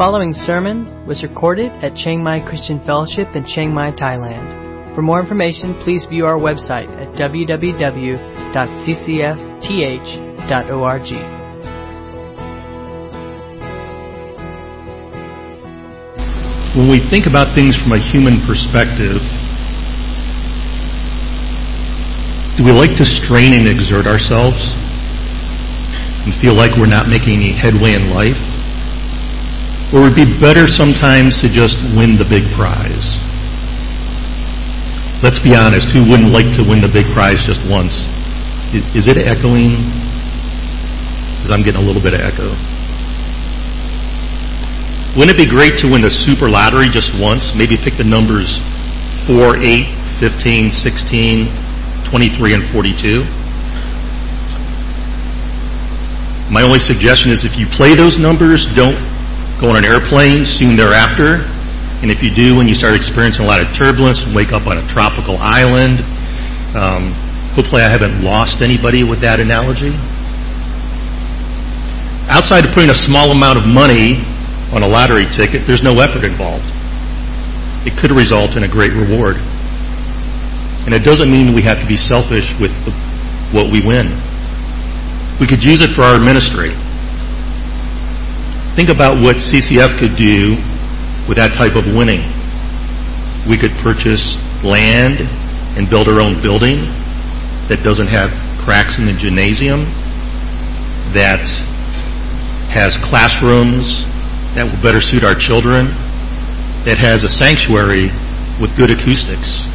following sermon was recorded at Chiang Mai Christian Fellowship in Chiang Mai, Thailand. For more information, please view our website at www.ccfth.org. When we think about things from a human perspective, do we like to strain and exert ourselves and feel like we're not making any headway in life? Or it would be better sometimes to just win the big prize? Let's be honest, who wouldn't like to win the big prize just once? Is it echoing? Because I'm getting a little bit of echo. Wouldn't it be great to win the super lottery just once? Maybe pick the numbers 4, 8, 15, 16, 23, and 42. My only suggestion is if you play those numbers, don't go on an airplane soon thereafter. And if you do, when you start experiencing a lot of turbulence, wake up on a tropical island. Um, hopefully, I haven't lost anybody with that analogy. Outside of putting a small amount of money on a lottery ticket, there's no effort involved. It could result in a great reward. And it doesn't mean we have to be selfish with what we win. We could use it for our ministry. Think about what CCF could do with that type of winning. We could purchase land and build our own building that doesn't have cracks in the gymnasium, that has classrooms that will better suit our children, that has a sanctuary with good acoustics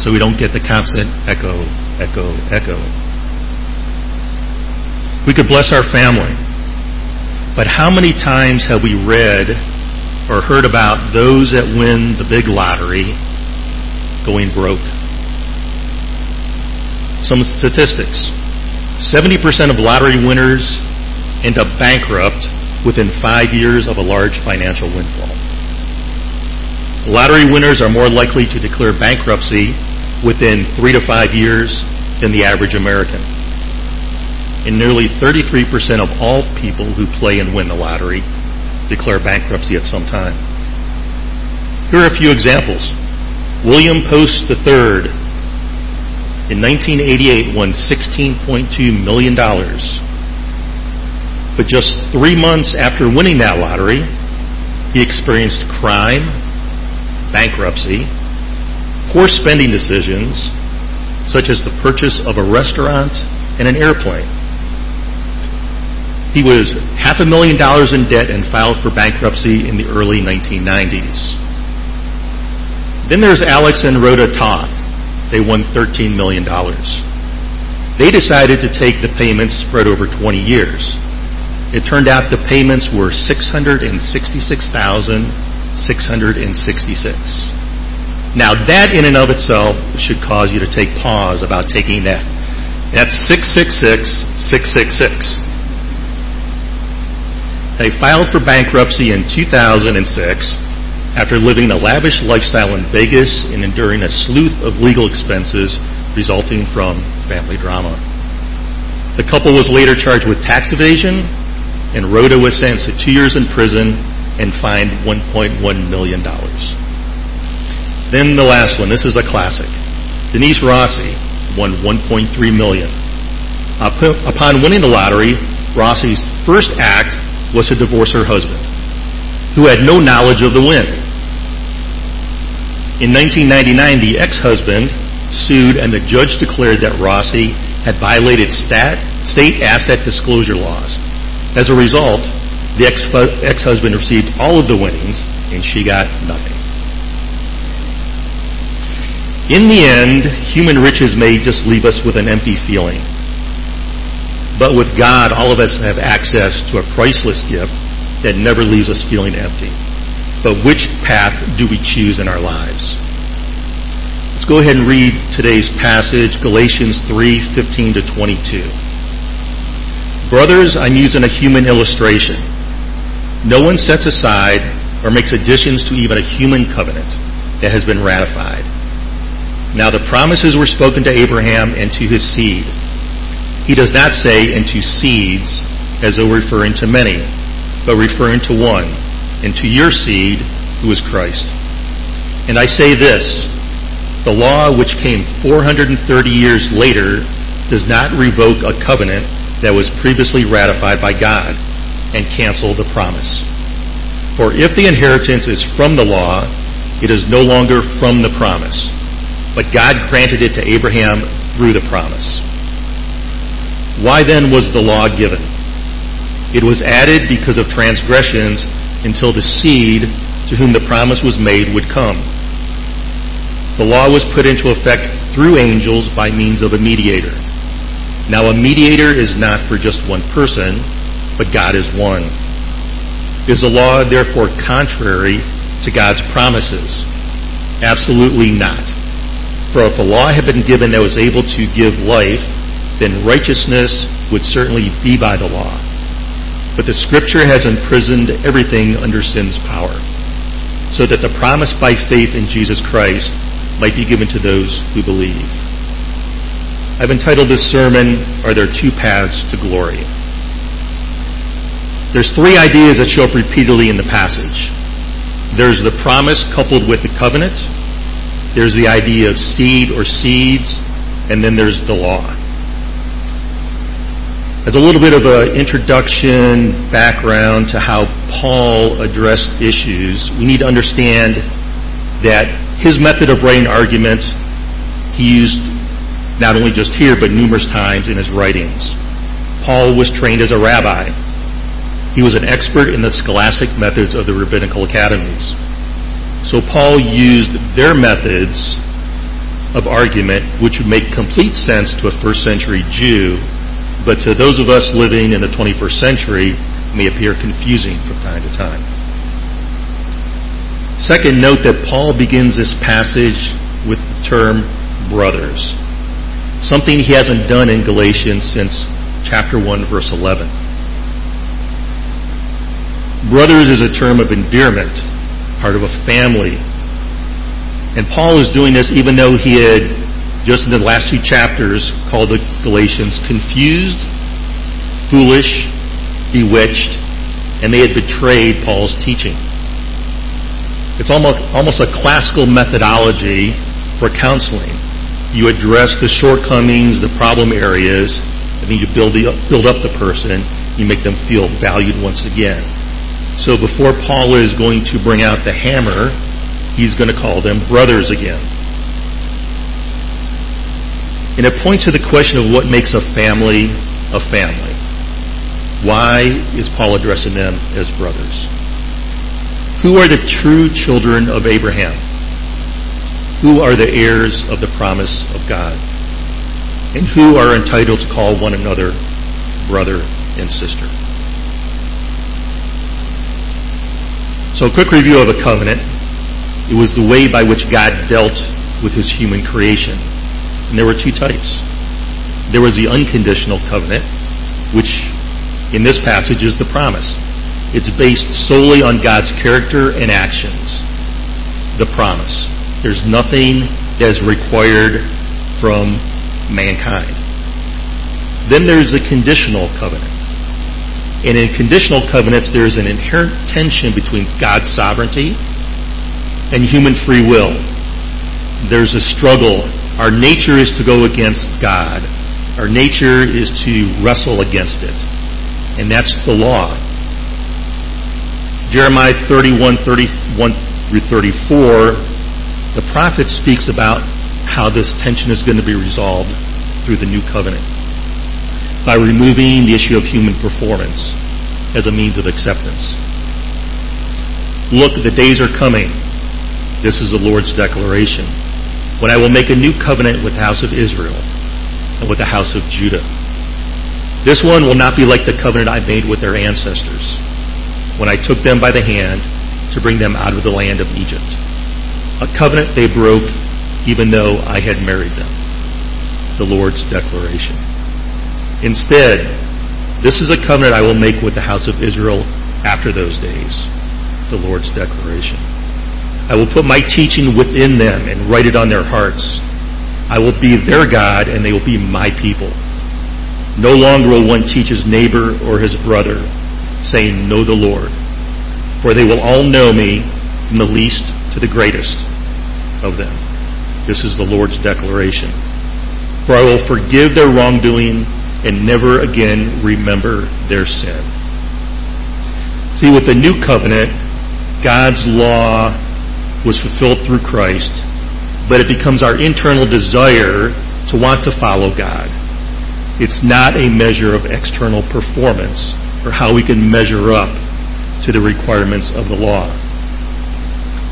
so we don't get the constant echo, echo, echo. We could bless our family but how many times have we read or heard about those that win the big lottery going broke? Some statistics 70% of lottery winners end up bankrupt within five years of a large financial windfall. Lottery winners are more likely to declare bankruptcy within three to five years than the average American and nearly 33% of all people who play and win the lottery declare bankruptcy at some time. Here are a few examples. William Post III in 1988 won $16.2 million. But just three months after winning that lottery, he experienced crime, bankruptcy, poor spending decisions, such as the purchase of a restaurant and an airplane. He was half a million dollars in debt and filed for bankruptcy in the early 1990s. Then there's Alex and Rhoda Toth. They won $13 million. They decided to take the payments spread over 20 years. It turned out the payments were 666,666. Now that in and of itself should cause you to take pause about taking that. That's 666, 666. They filed for bankruptcy in 2006 after living a lavish lifestyle in Vegas and enduring a slew of legal expenses resulting from family drama. The couple was later charged with tax evasion, and Rhoda was sentenced to two years in prison and fined $1.1 million. Then the last one. This is a classic. Denise Rossi won $1.3 million. Upon winning the lottery, Rossi's first act was to divorce her husband, who had no knowledge of the win. In 1999, the ex-husband sued and the judge declared that Rossi had violated stat, state asset disclosure laws. As a result, the ex-husband received all of the winnings and she got nothing. In the end, human riches may just leave us with an empty feeling. But with God, all of us have access to a priceless gift that never leaves us feeling empty. But which path do we choose in our lives? Let's go ahead and read today's passage, Galatians 3 15 to 22. Brothers, I'm using a human illustration. No one sets aside or makes additions to even a human covenant that has been ratified. Now the promises were spoken to Abraham and to his seed. He does not say into seeds as though referring to many, but referring to one, and to your seed, who is Christ. And I say this the law, which came 430 years later, does not revoke a covenant that was previously ratified by God and cancel the promise. For if the inheritance is from the law, it is no longer from the promise, but God granted it to Abraham through the promise. Why then was the law given? It was added because of transgressions until the seed to whom the promise was made would come. The law was put into effect through angels by means of a mediator. Now, a mediator is not for just one person, but God is one. Is the law therefore contrary to God's promises? Absolutely not. For if a law had been given that was able to give life, then righteousness would certainly be by the law. But the Scripture has imprisoned everything under sin's power, so that the promise by faith in Jesus Christ might be given to those who believe. I've entitled this sermon, Are There Two Paths to Glory? There's three ideas that show up repeatedly in the passage. There's the promise coupled with the covenant. There's the idea of seed or seeds. And then there's the law. As a little bit of an introduction, background to how Paul addressed issues, we need to understand that his method of writing arguments he used not only just here, but numerous times in his writings. Paul was trained as a rabbi. He was an expert in the scholastic methods of the rabbinical academies. So Paul used their methods of argument, which would make complete sense to a first century Jew, but to those of us living in the 21st century may appear confusing from time to time. Second, note that Paul begins this passage with the term brothers, something he hasn't done in Galatians since chapter 1, verse 11. Brothers is a term of endearment, part of a family. And Paul is doing this even though he had, just in the last two chapters, called the Galatians confused, foolish, bewitched, and they had betrayed Paul's teaching. It's almost, almost a classical methodology for counseling. You address the shortcomings, the problem areas, and then you build, the, build up the person. You make them feel valued once again. So before Paul is going to bring out the hammer, he's going to call them brothers again. And it points to the question of what makes a family a family. Why is Paul addressing them as brothers? Who are the true children of Abraham? Who are the heirs of the promise of God? And who are entitled to call one another brother and sister? So, a quick review of a covenant. It was the way by which God dealt with his human creation. And there were two types. There was the unconditional covenant, which in this passage is the promise. It's based solely on God's character and actions. The promise. There's nothing that is required from mankind. Then there's the conditional covenant. And in conditional covenants, there's an inherent tension between God's sovereignty and human free will. There's a struggle. Our nature is to go against God. Our nature is to wrestle against it. And that's the law. Jeremiah 31, 31 through 34, the prophet speaks about how this tension is going to be resolved through the new covenant by removing the issue of human performance as a means of acceptance. Look, the days are coming. This is the Lord's declaration. When I will make a new covenant with the house of Israel and with the house of Judah. This one will not be like the covenant I made with their ancestors when I took them by the hand to bring them out of the land of Egypt. A covenant they broke even though I had married them. The Lord's declaration. Instead, this is a covenant I will make with the house of Israel after those days. The Lord's declaration. I will put my teaching within them and write it on their hearts. I will be their God and they will be my people. No longer will one teach his neighbor or his brother saying, Know the Lord. For they will all know me, from the least to the greatest of them. This is the Lord's declaration. For I will forgive their wrongdoing and never again remember their sin. See, with the new covenant, God's law was fulfilled through Christ, but it becomes our internal desire to want to follow God. It's not a measure of external performance or how we can measure up to the requirements of the law.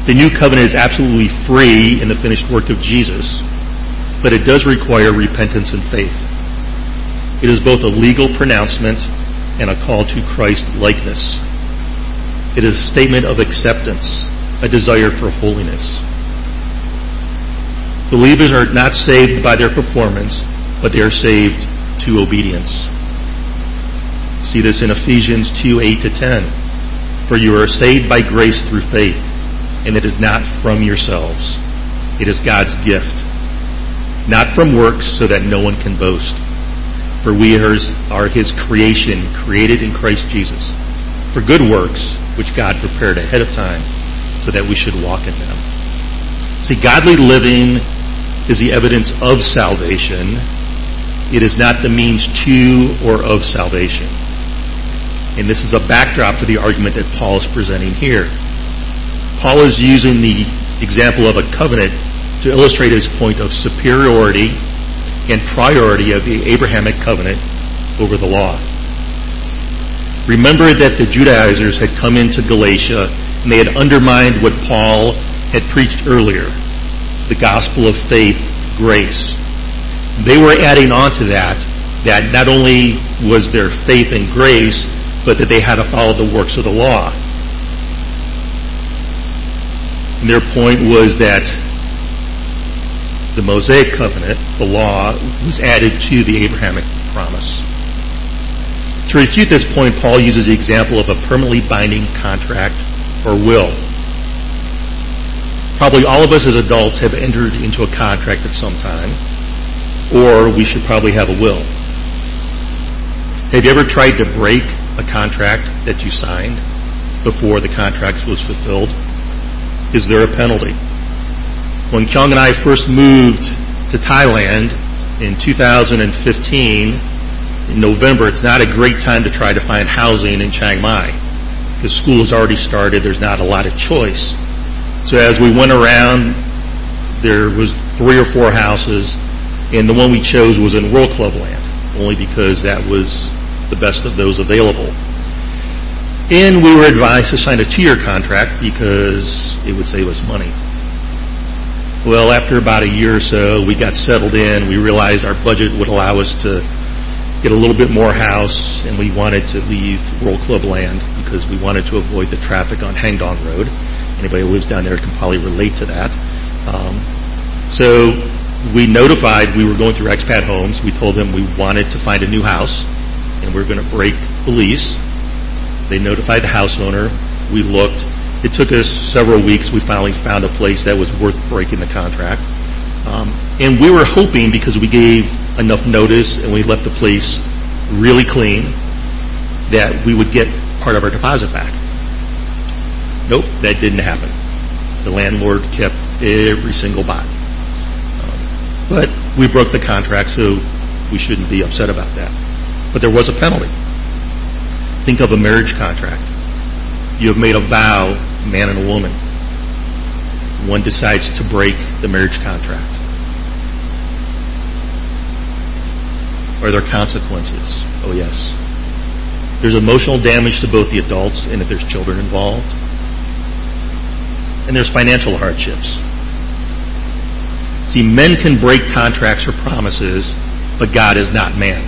The new covenant is absolutely free in the finished work of Jesus, but it does require repentance and faith. It is both a legal pronouncement and a call to Christ likeness. It is a statement of acceptance, a desire for holiness. Believers are not saved by their performance, but they are saved to obedience. See this in Ephesians 2 8 to 10. For you are saved by grace through faith, and it is not from yourselves. It is God's gift, not from works so that no one can boast. For we are his creation, created in Christ Jesus, for good works, which God prepared ahead of time so that we should walk in them. See, godly living is the evidence of salvation. It is not the means to or of salvation. And this is a backdrop for the argument that Paul is presenting here. Paul is using the example of a covenant to illustrate his point of superiority and priority of the Abrahamic covenant over the law. Remember that the Judaizers had come into Galatia and they had undermined what Paul had preached earlier the gospel of faith, grace. They were adding on to that that not only was there faith and grace, but that they had to follow the works of the law. And their point was that the Mosaic covenant, the law, was added to the Abrahamic promise. To refute this point, Paul uses the example of a permanently binding contract or will. Probably all of us as adults have entered into a contract at some time, or we should probably have a will. Have you ever tried to break a contract that you signed before the contract was fulfilled? Is there a penalty? When Kyung and I first moved to Thailand in 2015, in November, it's not a great time to try to find housing in Chiang Mai because school has already started. There's not a lot of choice. So as we went around, there was three or four houses, and the one we chose was in World Club land, only because that was the best of those available. And we were advised to sign a two-year contract because it would save us money. Well, after about a year or so, we got settled in. We realized our budget would allow us to get a little bit more house, and we wanted to leave World Club land because we wanted to avoid the traffic on Hangdong Road. Anybody who lives down there can probably relate to that. Um, so we notified we were going through expat homes. We told them we wanted to find a new house and we're going to break the lease. They notified the house owner. We looked. It took us several weeks. We finally found a place that was worth breaking the contract. Um, and we were hoping because we gave enough notice and we left the place really clean that we would get part of our deposit back. Nope, that didn't happen. The landlord kept every single baht. Um, but we broke the contract, so we shouldn't be upset about that. But there was a penalty. Think of a marriage contract. You have made a vow, man and a woman. One decides to break the marriage contract. Are there consequences? Oh, yes. There's emotional damage to both the adults and if there's children involved. And there's financial hardships. See, men can break contracts or promises, but God is not man.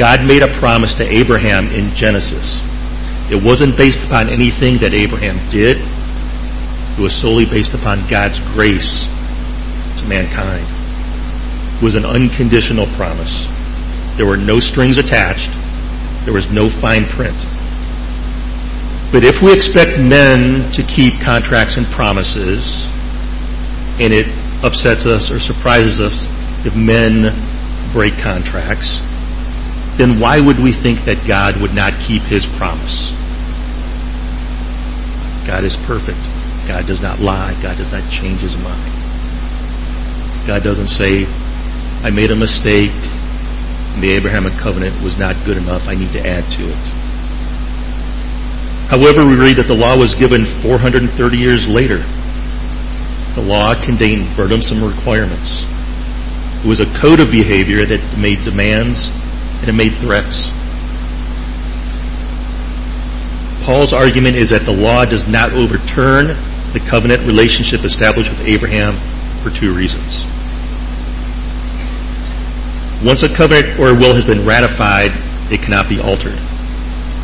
God made a promise to Abraham in Genesis. It wasn't based upon anything that Abraham did. It was solely based upon God's grace to mankind. It was an unconditional promise. There were no strings attached. There was no fine print. But if we expect men to keep contracts and promises, and it upsets us or surprises us if men break contracts, then why would we think that God would not keep his promise? God is perfect. God does not lie. God does not change his mind. God doesn't say, I made a mistake. The Abrahamic covenant was not good enough. I need to add to it. However, we read that the law was given 430 years later. The law contained burdensome requirements. It was a code of behavior that made demands and it made threats. Paul's argument is that the law does not overturn the covenant relationship established with Abraham for two reasons. Once a covenant or a will has been ratified, it cannot be altered.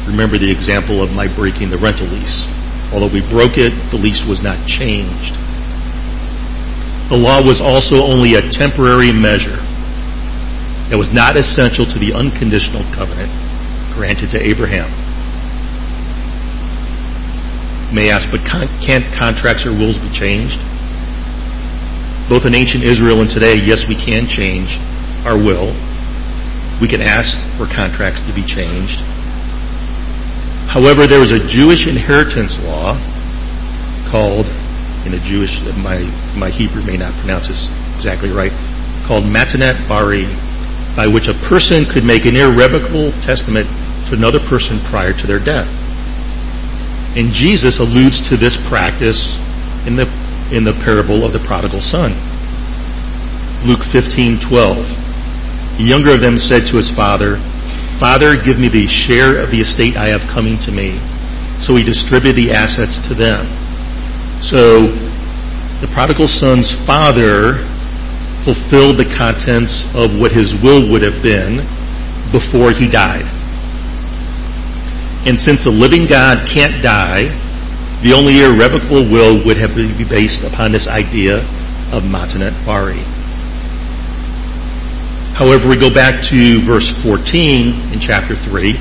Remember the example of my breaking the rental lease. Although we broke it, the lease was not changed. The law was also only a temporary measure that was not essential to the unconditional covenant granted to Abraham. may ask, but can't contracts or wills be changed? Both in ancient Israel and today, yes, we can change our will. We can ask for contracts to be changed. However, there was a Jewish inheritance law called, in a Jewish, my, my Hebrew may not pronounce this exactly right, called Matanet Bari, by which a person could make an irrevocable testament to another person prior to their death. And Jesus alludes to this practice in the, in the parable of the prodigal son. Luke 15:12. The younger of them said to his father, Father, give me the share of the estate I have coming to me. So he distributed the assets to them. So the prodigal son's father fulfilled the contents of what his will would have been before he died. And since the living God can't die, the only irrevocable will would have to be based upon this idea of Matanet. However, we go back to verse 14 in chapter 3.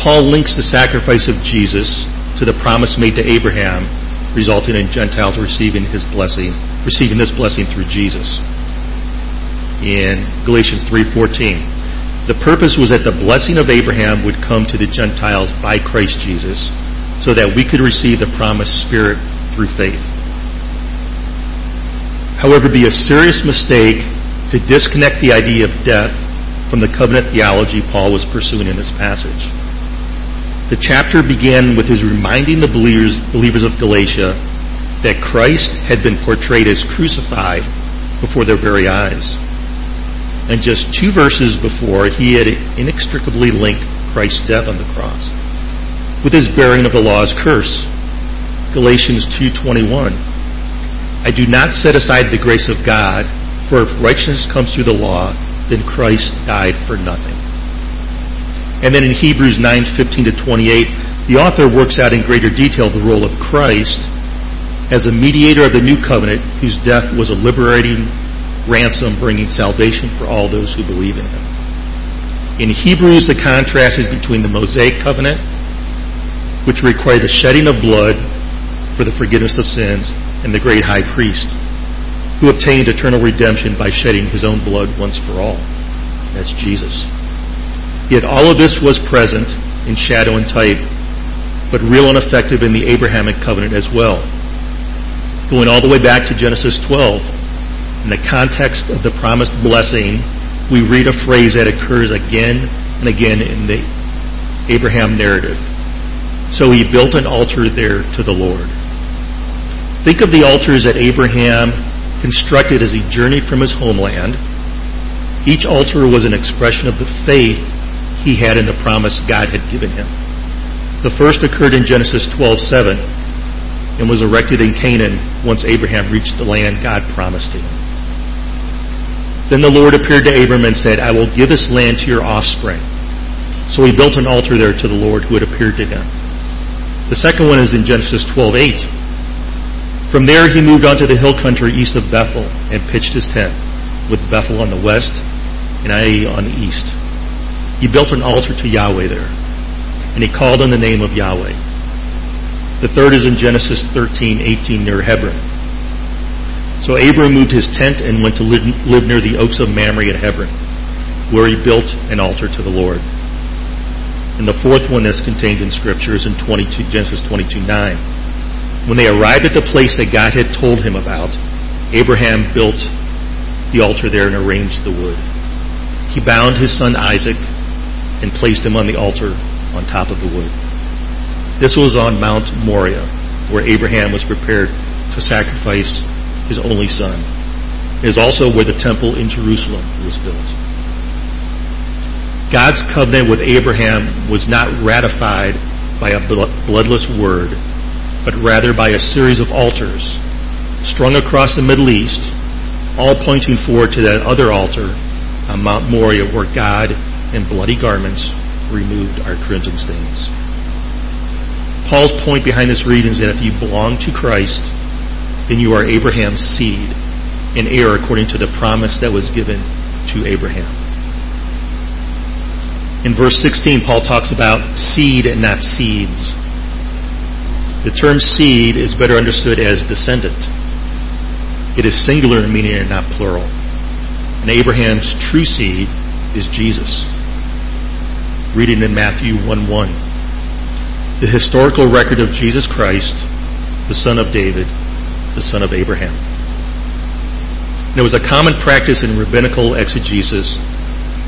Paul links the sacrifice of Jesus to the promise made to Abraham, resulting in Gentiles receiving his blessing, receiving this blessing through Jesus. In Galatians 3:14, the purpose was that the blessing of Abraham would come to the Gentiles by Christ Jesus, so that we could receive the promised Spirit through faith. However, be a serious mistake to disconnect the idea of death from the covenant theology Paul was pursuing in this passage. The chapter began with his reminding the believers, believers of Galatia that Christ had been portrayed as crucified before their very eyes. And just two verses before, he had inextricably linked Christ's death on the cross with his bearing of the law's curse. Galatians 2:21 I do not set aside the grace of God for if righteousness comes through the law, then Christ died for nothing. And then in Hebrews 9:15 to 28, the author works out in greater detail the role of Christ as a mediator of the new covenant whose death was a liberating ransom bringing salvation for all those who believe in him. In Hebrews, the contrast is between the Mosaic covenant, which required the shedding of blood for the forgiveness of sins, and the great high priest, who obtained eternal redemption by shedding his own blood once for all. That's Jesus. Yet all of this was present in shadow and type, but real and effective in the Abrahamic covenant as well. Going all the way back to Genesis 12, in the context of the promised blessing, we read a phrase that occurs again and again in the Abraham narrative. So he built an altar there to the Lord. Think of the altars that Abraham constructed as he journeyed from his homeland. Each altar was an expression of the faith he had in the promise God had given him. The first occurred in Genesis 12:7 and was erected in Canaan once Abraham reached the land God promised him. Then the Lord appeared to Abram and said, I will give this land to your offspring. So he built an altar there to the Lord who had appeared to him. The second one is in Genesis 12:8. From there he moved on to the hill country east of Bethel and pitched his tent, with Bethel on the west and Ai on the east. He built an altar to Yahweh there, and he called on the name of Yahweh. The third is in Genesis 13:18 near Hebron. So Abram moved his tent and went to live near the oaks of Mamre at Hebron, where he built an altar to the Lord. And the fourth one that's contained in Scripture is in 22, Genesis 22:9. When they arrived at the place that God had told him about, Abraham built the altar there and arranged the wood. He bound his son Isaac and placed him on the altar on top of the wood. This was on Mount Moriah, where Abraham was prepared to sacrifice his only son. It is also where the temple in Jerusalem was built. God's covenant with Abraham was not ratified by a bloodless word, but rather by a series of altars strung across the Middle East, all pointing forward to that other altar on Mount Moriah where God, in bloody garments, removed our crimson stains. Paul's point behind this reading is that if you belong to Christ, then you are Abraham's seed, and heir according to the promise that was given to Abraham. In verse 16, Paul talks about seed and not seeds. The term seed is better understood as descendant. It is singular in meaning and not plural. And Abraham's true seed is Jesus. Reading in Matthew 1 1. The historical record of Jesus Christ, the son of David, the son of Abraham. And it was a common practice in rabbinical exegesis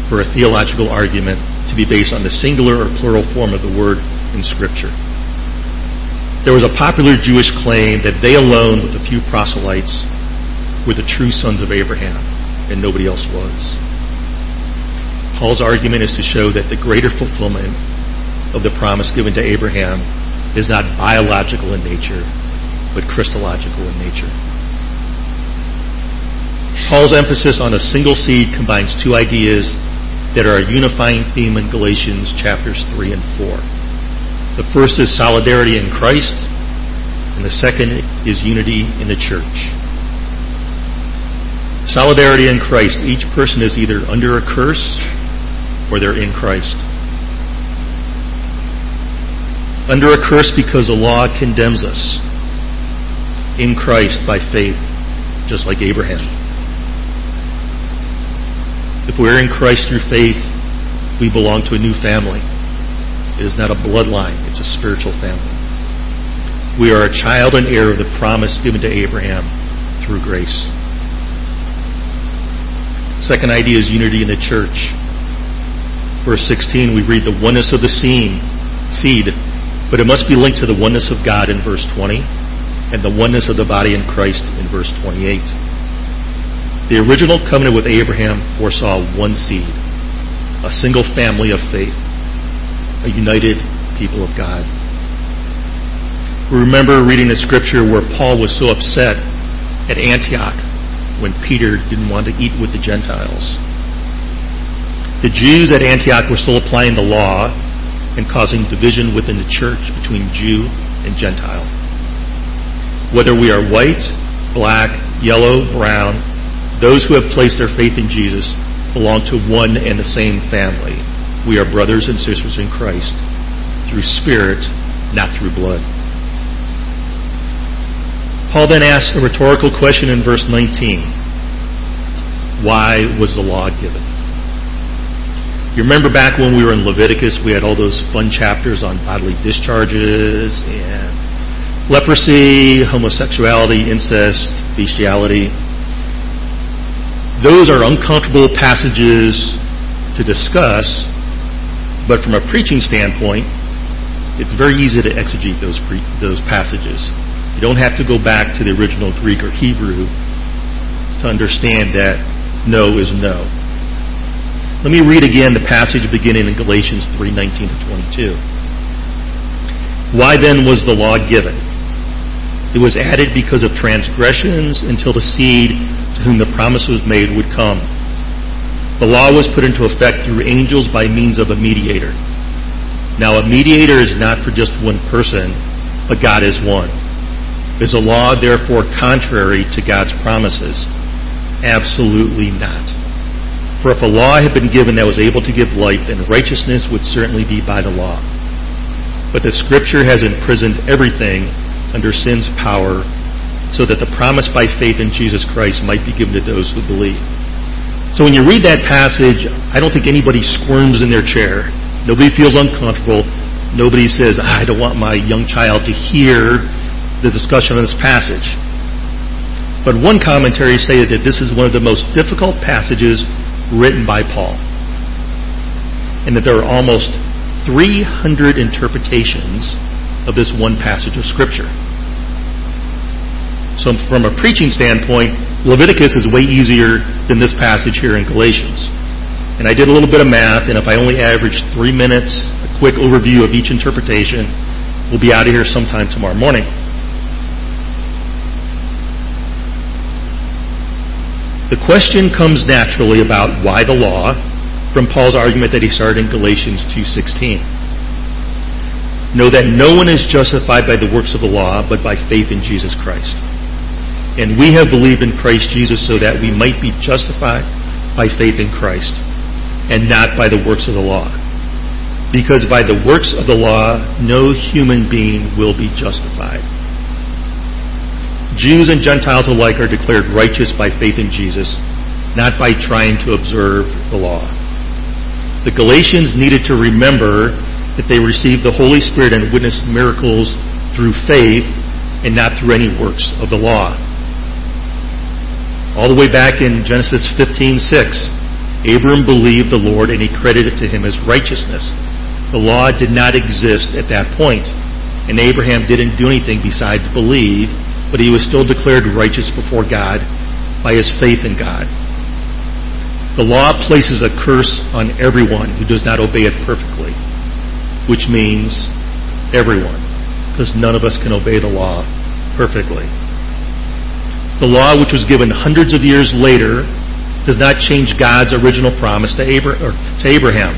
for a theological argument to be based on the singular or plural form of the word in Scripture there was a popular Jewish claim that they alone, with a few proselytes, were the true sons of Abraham, and nobody else was. Paul's argument is to show that the greater fulfillment of the promise given to Abraham is not biological in nature, but Christological in nature. Paul's emphasis on a single seed combines two ideas that are a unifying theme in Galatians chapters 3 and 4. The first is solidarity in Christ, and the second is unity in the church. Solidarity in Christ. Each person is either under a curse or they're in Christ. Under a curse because the law condemns us. In Christ by faith, just like Abraham. If we're in Christ through faith, we belong to a new family. It is not a bloodline, it's a spiritual family. We are a child and heir of the promise given to Abraham through grace. Second idea is unity in the church. Verse 16, we read the oneness of the seed, seed, but it must be linked to the oneness of God in verse 20 and the oneness of the body in Christ in verse 28. The original covenant with Abraham foresaw one seed, a single family of faith a united people of God. We remember reading the scripture where Paul was so upset at Antioch when Peter didn't want to eat with the Gentiles. The Jews at Antioch were still applying the law and causing division within the church between Jew and Gentile. Whether we are white, black, yellow, brown, those who have placed their faith in Jesus belong to one and the same family we are brothers and sisters in Christ through spirit, not through blood. Paul then asks a rhetorical question in verse 19. Why was the law given? You remember back when we were in Leviticus, we had all those fun chapters on bodily discharges and leprosy, homosexuality, incest, bestiality. Those are uncomfortable passages to discuss but from a preaching standpoint, it's very easy to exegete those, pre- those passages. You don't have to go back to the original Greek or Hebrew to understand that no is no. Let me read again the passage beginning in Galatians 3:19 to 22. Why then was the law given? It was added because of transgressions until the seed to whom the promise was made would come. The law was put into effect through angels by means of a mediator. Now, a mediator is not for just one person, but God is one. Is the law therefore contrary to God's promises? Absolutely not. For if a law had been given that was able to give life, then righteousness would certainly be by the law. But the Scripture has imprisoned everything under sin's power, so that the promise by faith in Jesus Christ might be given to those who believe. So when you read that passage, I don't think anybody squirms in their chair. Nobody feels uncomfortable. Nobody says, I don't want my young child to hear the discussion of this passage. But one commentary stated that this is one of the most difficult passages written by Paul, and that there are almost 300 interpretations of this one passage of Scripture. So, from a preaching standpoint, Leviticus is way easier than this passage here in Galatians. And I did a little bit of math, and if I only average three minutes, a quick overview of each interpretation, we'll be out of here sometime tomorrow morning. The question comes naturally about why the law from Paul's argument that he started in Galatians 2:16. Know that no one is justified by the works of the law, but by faith in Jesus Christ. And we have believed in Christ Jesus so that we might be justified by faith in Christ and not by the works of the law. Because by the works of the law, no human being will be justified. Jews and Gentiles alike are declared righteous by faith in Jesus, not by trying to observe the law. The Galatians needed to remember that they received the Holy Spirit and witnessed miracles through faith and not through any works of the law. All the way back in Genesis 15:6, Abram believed the Lord and he credited to him as righteousness. The law did not exist at that point, and Abraham didn't do anything besides believe, but he was still declared righteous before God by his faith in God. The law places a curse on everyone who does not obey it perfectly, which means everyone, because none of us can obey the law perfectly. The law, which was given hundreds of years later, does not change God's original promise to, Abraham.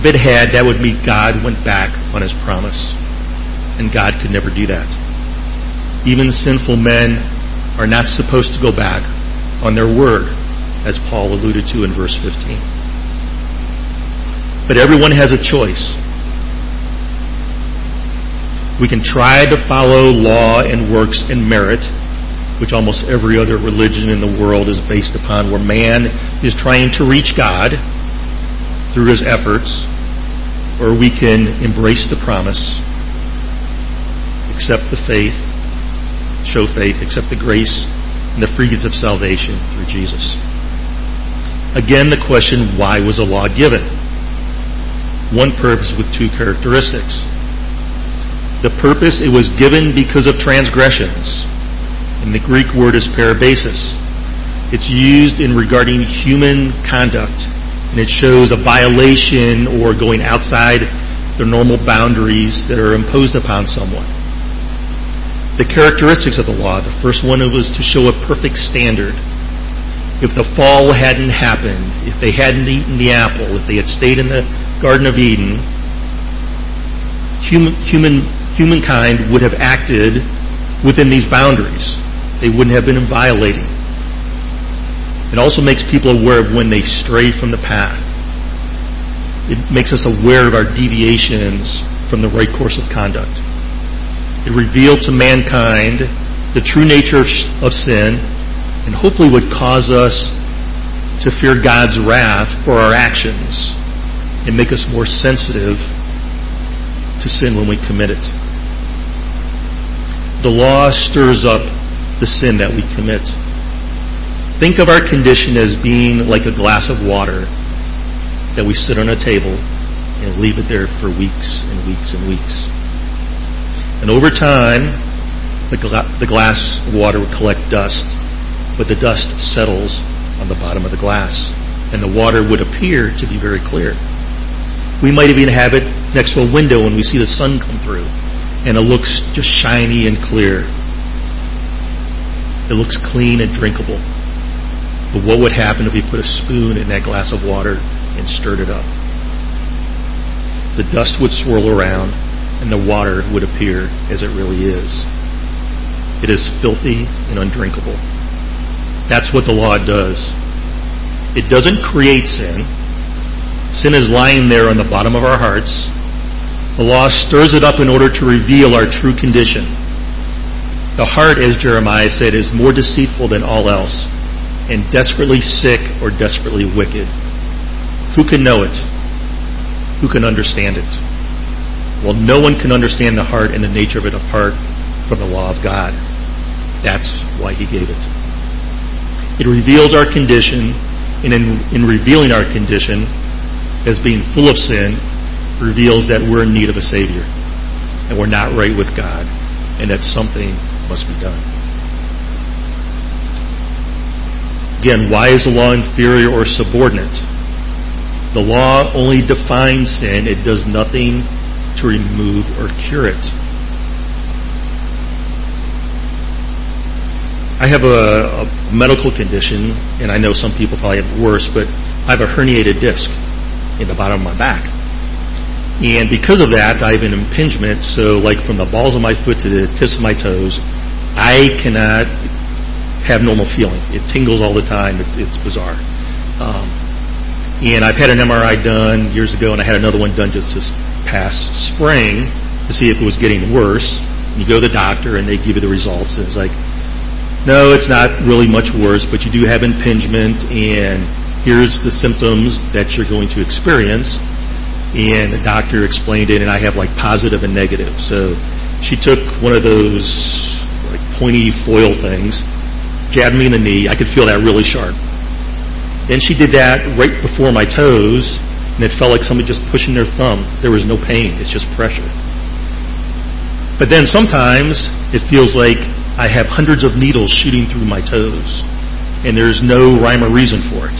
If it had, that would mean God went back on his promise. And God could never do that. Even sinful men are not supposed to go back on their word, as Paul alluded to in verse 15. But everyone has a choice. We can try to follow law and works and merit which almost every other religion in the world is based upon, where man is trying to reach God through his efforts, or we can embrace the promise, accept the faith, show faith, accept the grace and the free gift of salvation through Jesus. Again, the question, why was a law given? One purpose with two characteristics. The purpose, it was given because of transgressions and the Greek word is parabasis. It's used in regarding human conduct, and it shows a violation or going outside the normal boundaries that are imposed upon someone. The characteristics of the law, the first one was to show a perfect standard. If the fall hadn't happened, if they hadn't eaten the apple, if they had stayed in the Garden of Eden, human, human, humankind would have acted within these boundaries they wouldn't have been violating. It also makes people aware of when they stray from the path. It makes us aware of our deviations from the right course of conduct. It revealed to mankind the true nature of sin and hopefully would cause us to fear God's wrath for our actions and make us more sensitive to sin when we commit it. The law stirs up the sin that we commit. Think of our condition as being like a glass of water that we sit on a table and leave it there for weeks and weeks and weeks. And over time, the, gla- the glass of water would collect dust, but the dust settles on the bottom of the glass, and the water would appear to be very clear. We might even have it next to a window when we see the sun come through, and it looks just shiny and clear. It looks clean and drinkable. But what would happen if we put a spoon in that glass of water and stirred it up? The dust would swirl around and the water would appear as it really is. It is filthy and undrinkable. That's what the law does. It doesn't create sin. Sin is lying there on the bottom of our hearts. The law stirs it up in order to reveal our true condition. The heart, as Jeremiah said, is more deceitful than all else, and desperately sick or desperately wicked. Who can know it? Who can understand it? Well, no one can understand the heart and the nature of it apart from the law of God. That's why he gave it. It reveals our condition, and in, in revealing our condition as being full of sin, reveals that we're in need of a Savior, and we're not right with God, and that something must be done. Again, why is the law inferior or subordinate? The law only defines sin, it does nothing to remove or cure it. I have a, a, medical condition, and I know some people probably have worse, but I have a herniated disc in the bottom of my back. And because of that, I have an impingement, so like from the balls of my foot to the tips of my toes, I cannot have normal feeling. It tingles all the time. It's, it's bizarre. Um, and I've had an MRI done years ago, and I had another one done just this past spring to see if it was getting worse. And you go to the doctor, and they give you the results, and it's like, no, it's not really much worse, but you do have impingement, and here's the symptoms that you're going to experience. And the doctor explained it, and I have like positive and negative. So she took one of those like pointy foil things, jabbed me in the knee. I could feel that really sharp. Then she did that right before my toes, and it felt like somebody just pushing their thumb. There was no pain, it's just pressure. But then sometimes it feels like I have hundreds of needles shooting through my toes, and there's no rhyme or reason for it.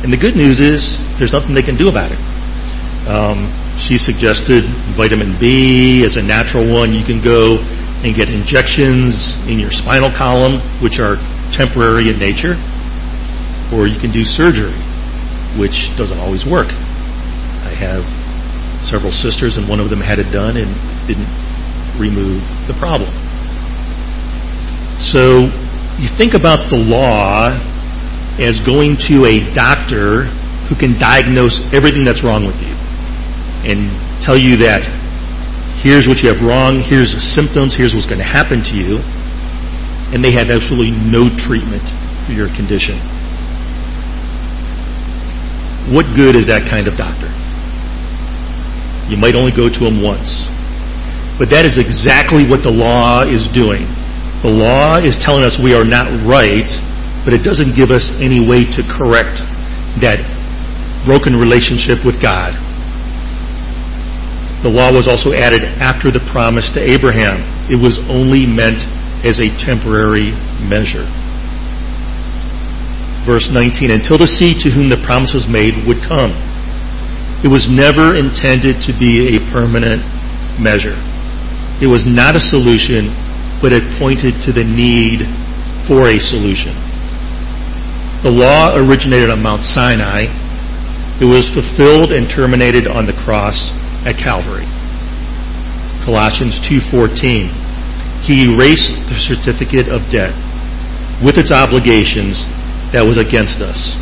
And the good news is there's nothing they can do about it. Um, she suggested vitamin B as a natural one. You can go and get injections in your spinal column, which are temporary in nature, or you can do surgery, which doesn't always work. I have several sisters, and one of them had it done and didn't remove the problem. So you think about the law as going to a doctor who can diagnose everything that's wrong with you and tell you that here's what you have wrong, here's the symptoms, here's what's going to happen to you, and they have absolutely no treatment for your condition. What good is that kind of doctor? You might only go to him once. But that is exactly what the law is doing. The law is telling us we are not right, but it doesn't give us any way to correct that broken relationship with God. The law was also added after the promise to Abraham. It was only meant as a temporary measure. Verse 19, until the seed to whom the promise was made would come. It was never intended to be a permanent measure. It was not a solution, but it pointed to the need for a solution. The law originated on Mount Sinai. It was fulfilled and terminated on the cross at Calvary. Colossians 2:14. He erased the certificate of debt with its obligations that was against us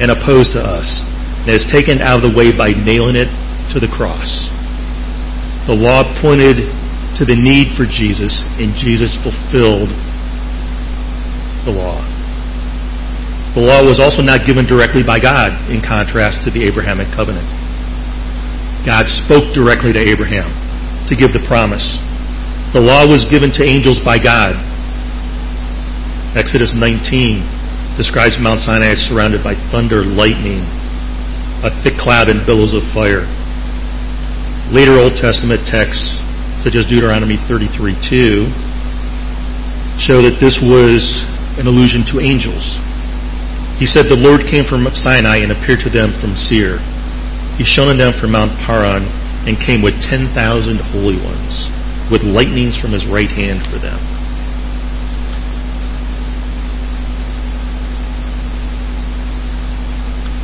and opposed to us and has taken out of the way by nailing it to the cross. The law pointed to the need for Jesus and Jesus fulfilled the law. The law was also not given directly by God in contrast to the Abrahamic covenant. God spoke directly to Abraham to give the promise. The law was given to angels by God. Exodus 19 describes Mount Sinai surrounded by thunder, lightning, a thick cloud, and billows of fire. Later Old Testament texts, such as Deuteronomy 33:2, show that this was an allusion to angels. He said, The Lord came from Sinai and appeared to them from Seir. He shone on them from Mount Paran and came with 10,000 holy ones, with lightnings from his right hand for them.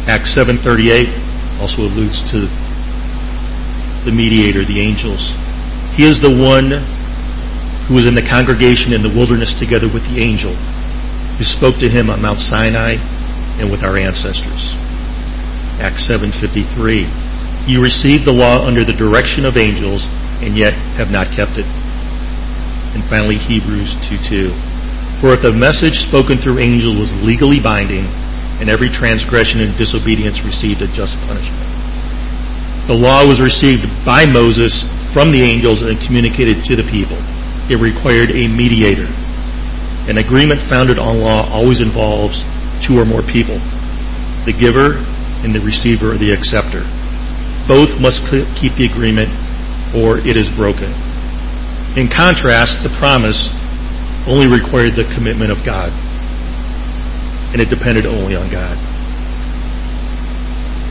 Acts 7:38 also alludes to the mediator, the angels. He is the one who was in the congregation in the wilderness together with the angel who spoke to him on Mount Sinai and with our ancestors. Acts 7:53. You received the law under the direction of angels and yet have not kept it. And finally Hebrews 2:2. For if the message spoken through angels was legally binding, and every transgression and disobedience received a just punishment. The law was received by Moses from the angels and communicated to the people. it required a mediator. An agreement founded on law always involves two or more people the giver and the receiver or the acceptor. Both must keep the agreement or it is broken. In contrast, the promise only required the commitment of God, and it depended only on God.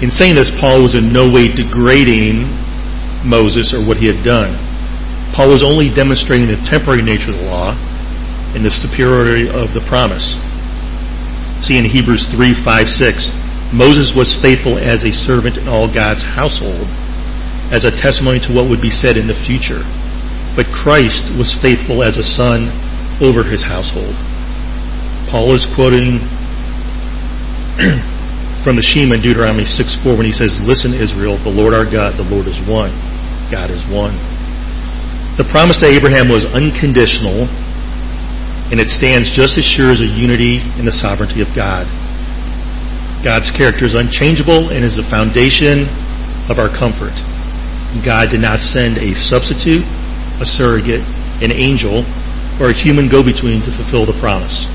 In saying this, Paul was in no way degrading Moses or what he had done. Paul was only demonstrating the temporary nature of the law and the superiority of the promise. See in Hebrews 3 5 6, Moses was faithful as a servant in all God's household, as a testimony to what would be said in the future. But Christ was faithful as a son over his household. Paul is quoting from the Shema in Deuteronomy 6 4 when he says, Listen, Israel, the Lord our God, the Lord is one. God is one. The promise to Abraham was unconditional, and it stands just as sure as a unity in the sovereignty of God. God's character is unchangeable and is the foundation of our comfort. God did not send a substitute, a surrogate, an angel, or a human go between to fulfill the promise.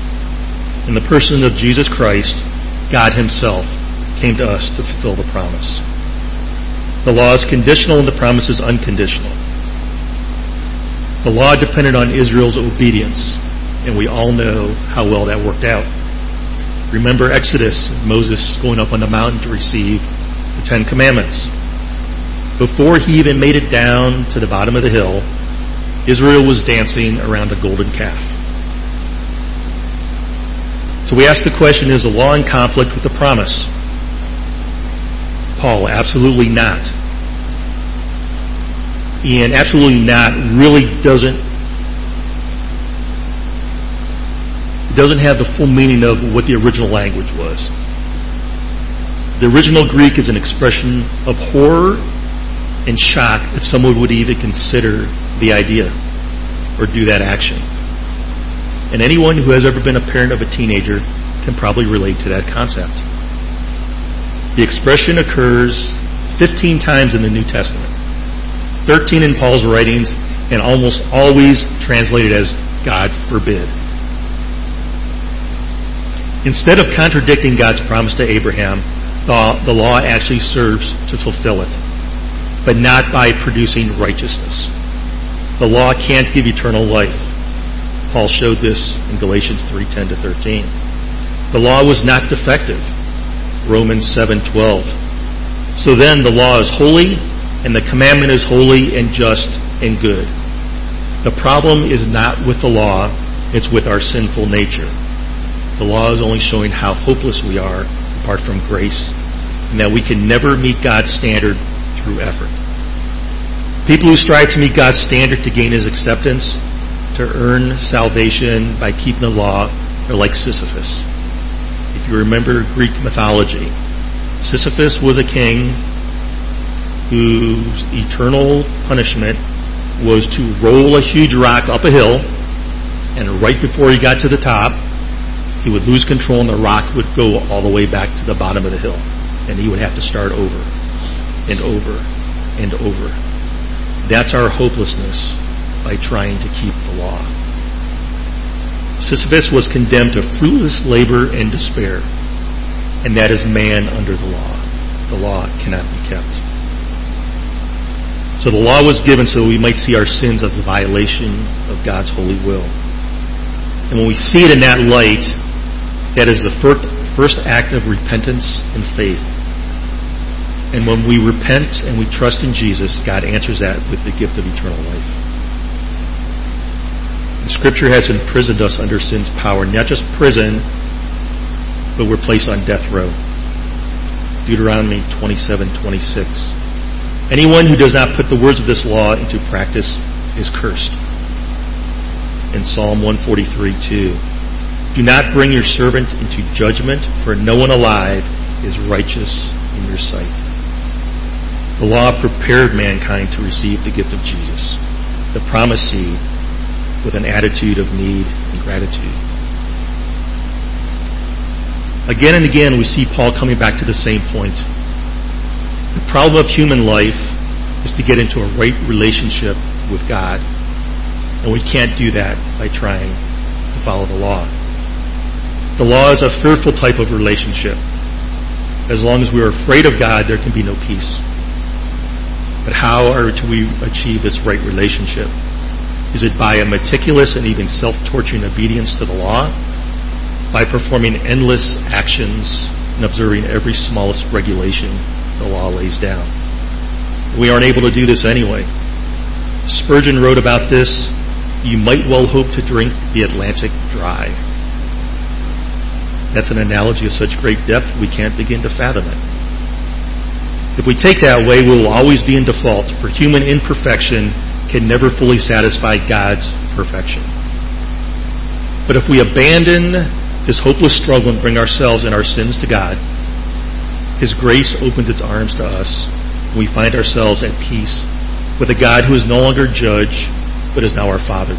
In the person of Jesus Christ, God Himself came to us to fulfill the promise. The law is conditional and the promise is unconditional. The law depended on Israel's obedience, and we all know how well that worked out. Remember Exodus, Moses going up on the mountain to receive the Ten Commandments. Before he even made it down to the bottom of the hill, Israel was dancing around a golden calf. So we ask the question is the law in conflict with the promise? Paul, absolutely not. And absolutely not really doesn't doesn't have the full meaning of what the original language was. The original Greek is an expression of horror and shock that someone would even consider the idea or do that action. And anyone who has ever been a parent of a teenager can probably relate to that concept. The expression occurs 15 times in the New Testament, 13 in Paul's writings, and almost always translated as God forbid. Instead of contradicting God's promise to Abraham, the law actually serves to fulfill it, but not by producing righteousness. The law can't give eternal life. Paul showed this in Galatians 3:10 to 13. The law was not defective. Romans 7:12. So then the law is holy and the commandment is holy and just and good. The problem is not with the law, it's with our sinful nature. The law is only showing how hopeless we are apart from grace and that we can never meet God's standard through effort. People who strive to meet God's standard to gain His acceptance, to earn salvation by keeping the law, are like Sisyphus. If you remember Greek mythology, Sisyphus was a king whose eternal punishment was to roll a huge rock up a hill, and right before he got to the top, he would lose control and the rock would go all the way back to the bottom of the hill. And he would have to start over and over and over. That's our hopelessness by trying to keep the law. Sisyphus was condemned to fruitless labor and despair, and that is man under the law. The law cannot be kept. So the law was given so we might see our sins as a violation of God's holy will. And when we see it in that light, that is the first act of repentance and faith. And when we repent and we trust in Jesus, God answers that with the gift of eternal life. The Scripture has imprisoned us under sin's power, not just prison, but we're placed on death row. Deuteronomy 27:26. Anyone who does not put the words of this law into practice is cursed. In Psalm 143:2. Do not bring your servant into judgment, for no one alive is righteous in your sight. The law prepared mankind to receive the gift of Jesus, the promised seed, with an attitude of need and gratitude. Again and again, we see Paul coming back to the same point. The problem of human life is to get into a right relationship with God. And we can't do that by trying to follow the law. The law is a fearful type of relationship. As long as we are afraid of God, there can be no peace. But how are we achieve this right relationship? Is it by a meticulous and even self-torturing obedience to the law? By performing endless actions and observing every smallest regulation the law lays down? We aren't able to do this anyway. Spurgeon wrote about this, you might well hope to drink the Atlantic dry. That's an analogy of such great depth we can't begin to fathom it. If we take that way, we will always be in default, for human imperfection can never fully satisfy God's perfection. But if we abandon this hopeless struggle and bring ourselves and our sins to God, His grace opens its arms to us, and we find ourselves at peace with a God who is no longer judge, but is now our Father.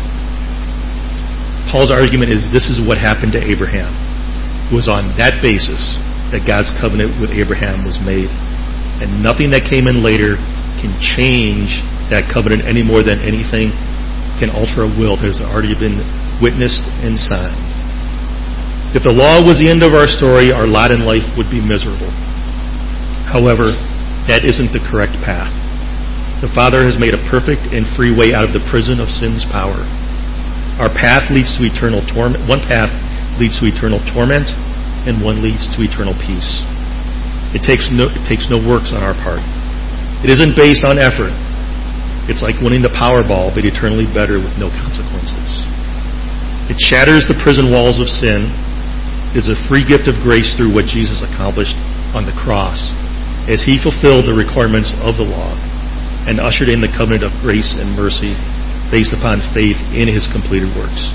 Paul's argument is this is what happened to Abraham. Was on that basis that God's covenant with Abraham was made. And nothing that came in later can change that covenant any more than anything can alter a will that has already been witnessed and signed. If the law was the end of our story, our lot in life would be miserable. However, that isn't the correct path. The Father has made a perfect and free way out of the prison of sin's power. Our path leads to eternal torment. One path leads to eternal torment, and one leads to eternal peace. It takes no, it takes no works on our part. It isn't based on effort. It's like winning the Powerball, but eternally better with no consequences. It shatters the prison walls of sin. It is a free gift of grace through what Jesus accomplished on the cross as he fulfilled the requirements of the law and ushered in the covenant of grace and mercy based upon faith in his completed works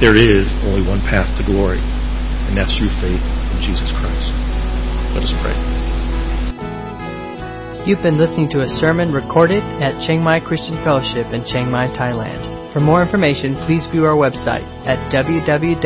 there is only one path to glory, and that's through faith in Jesus Christ. Let us pray. You've been listening to a sermon recorded at Chiang Mai Christian Fellowship in Chiang Mai, Thailand. For more information, please view our website at www.ccfth.org.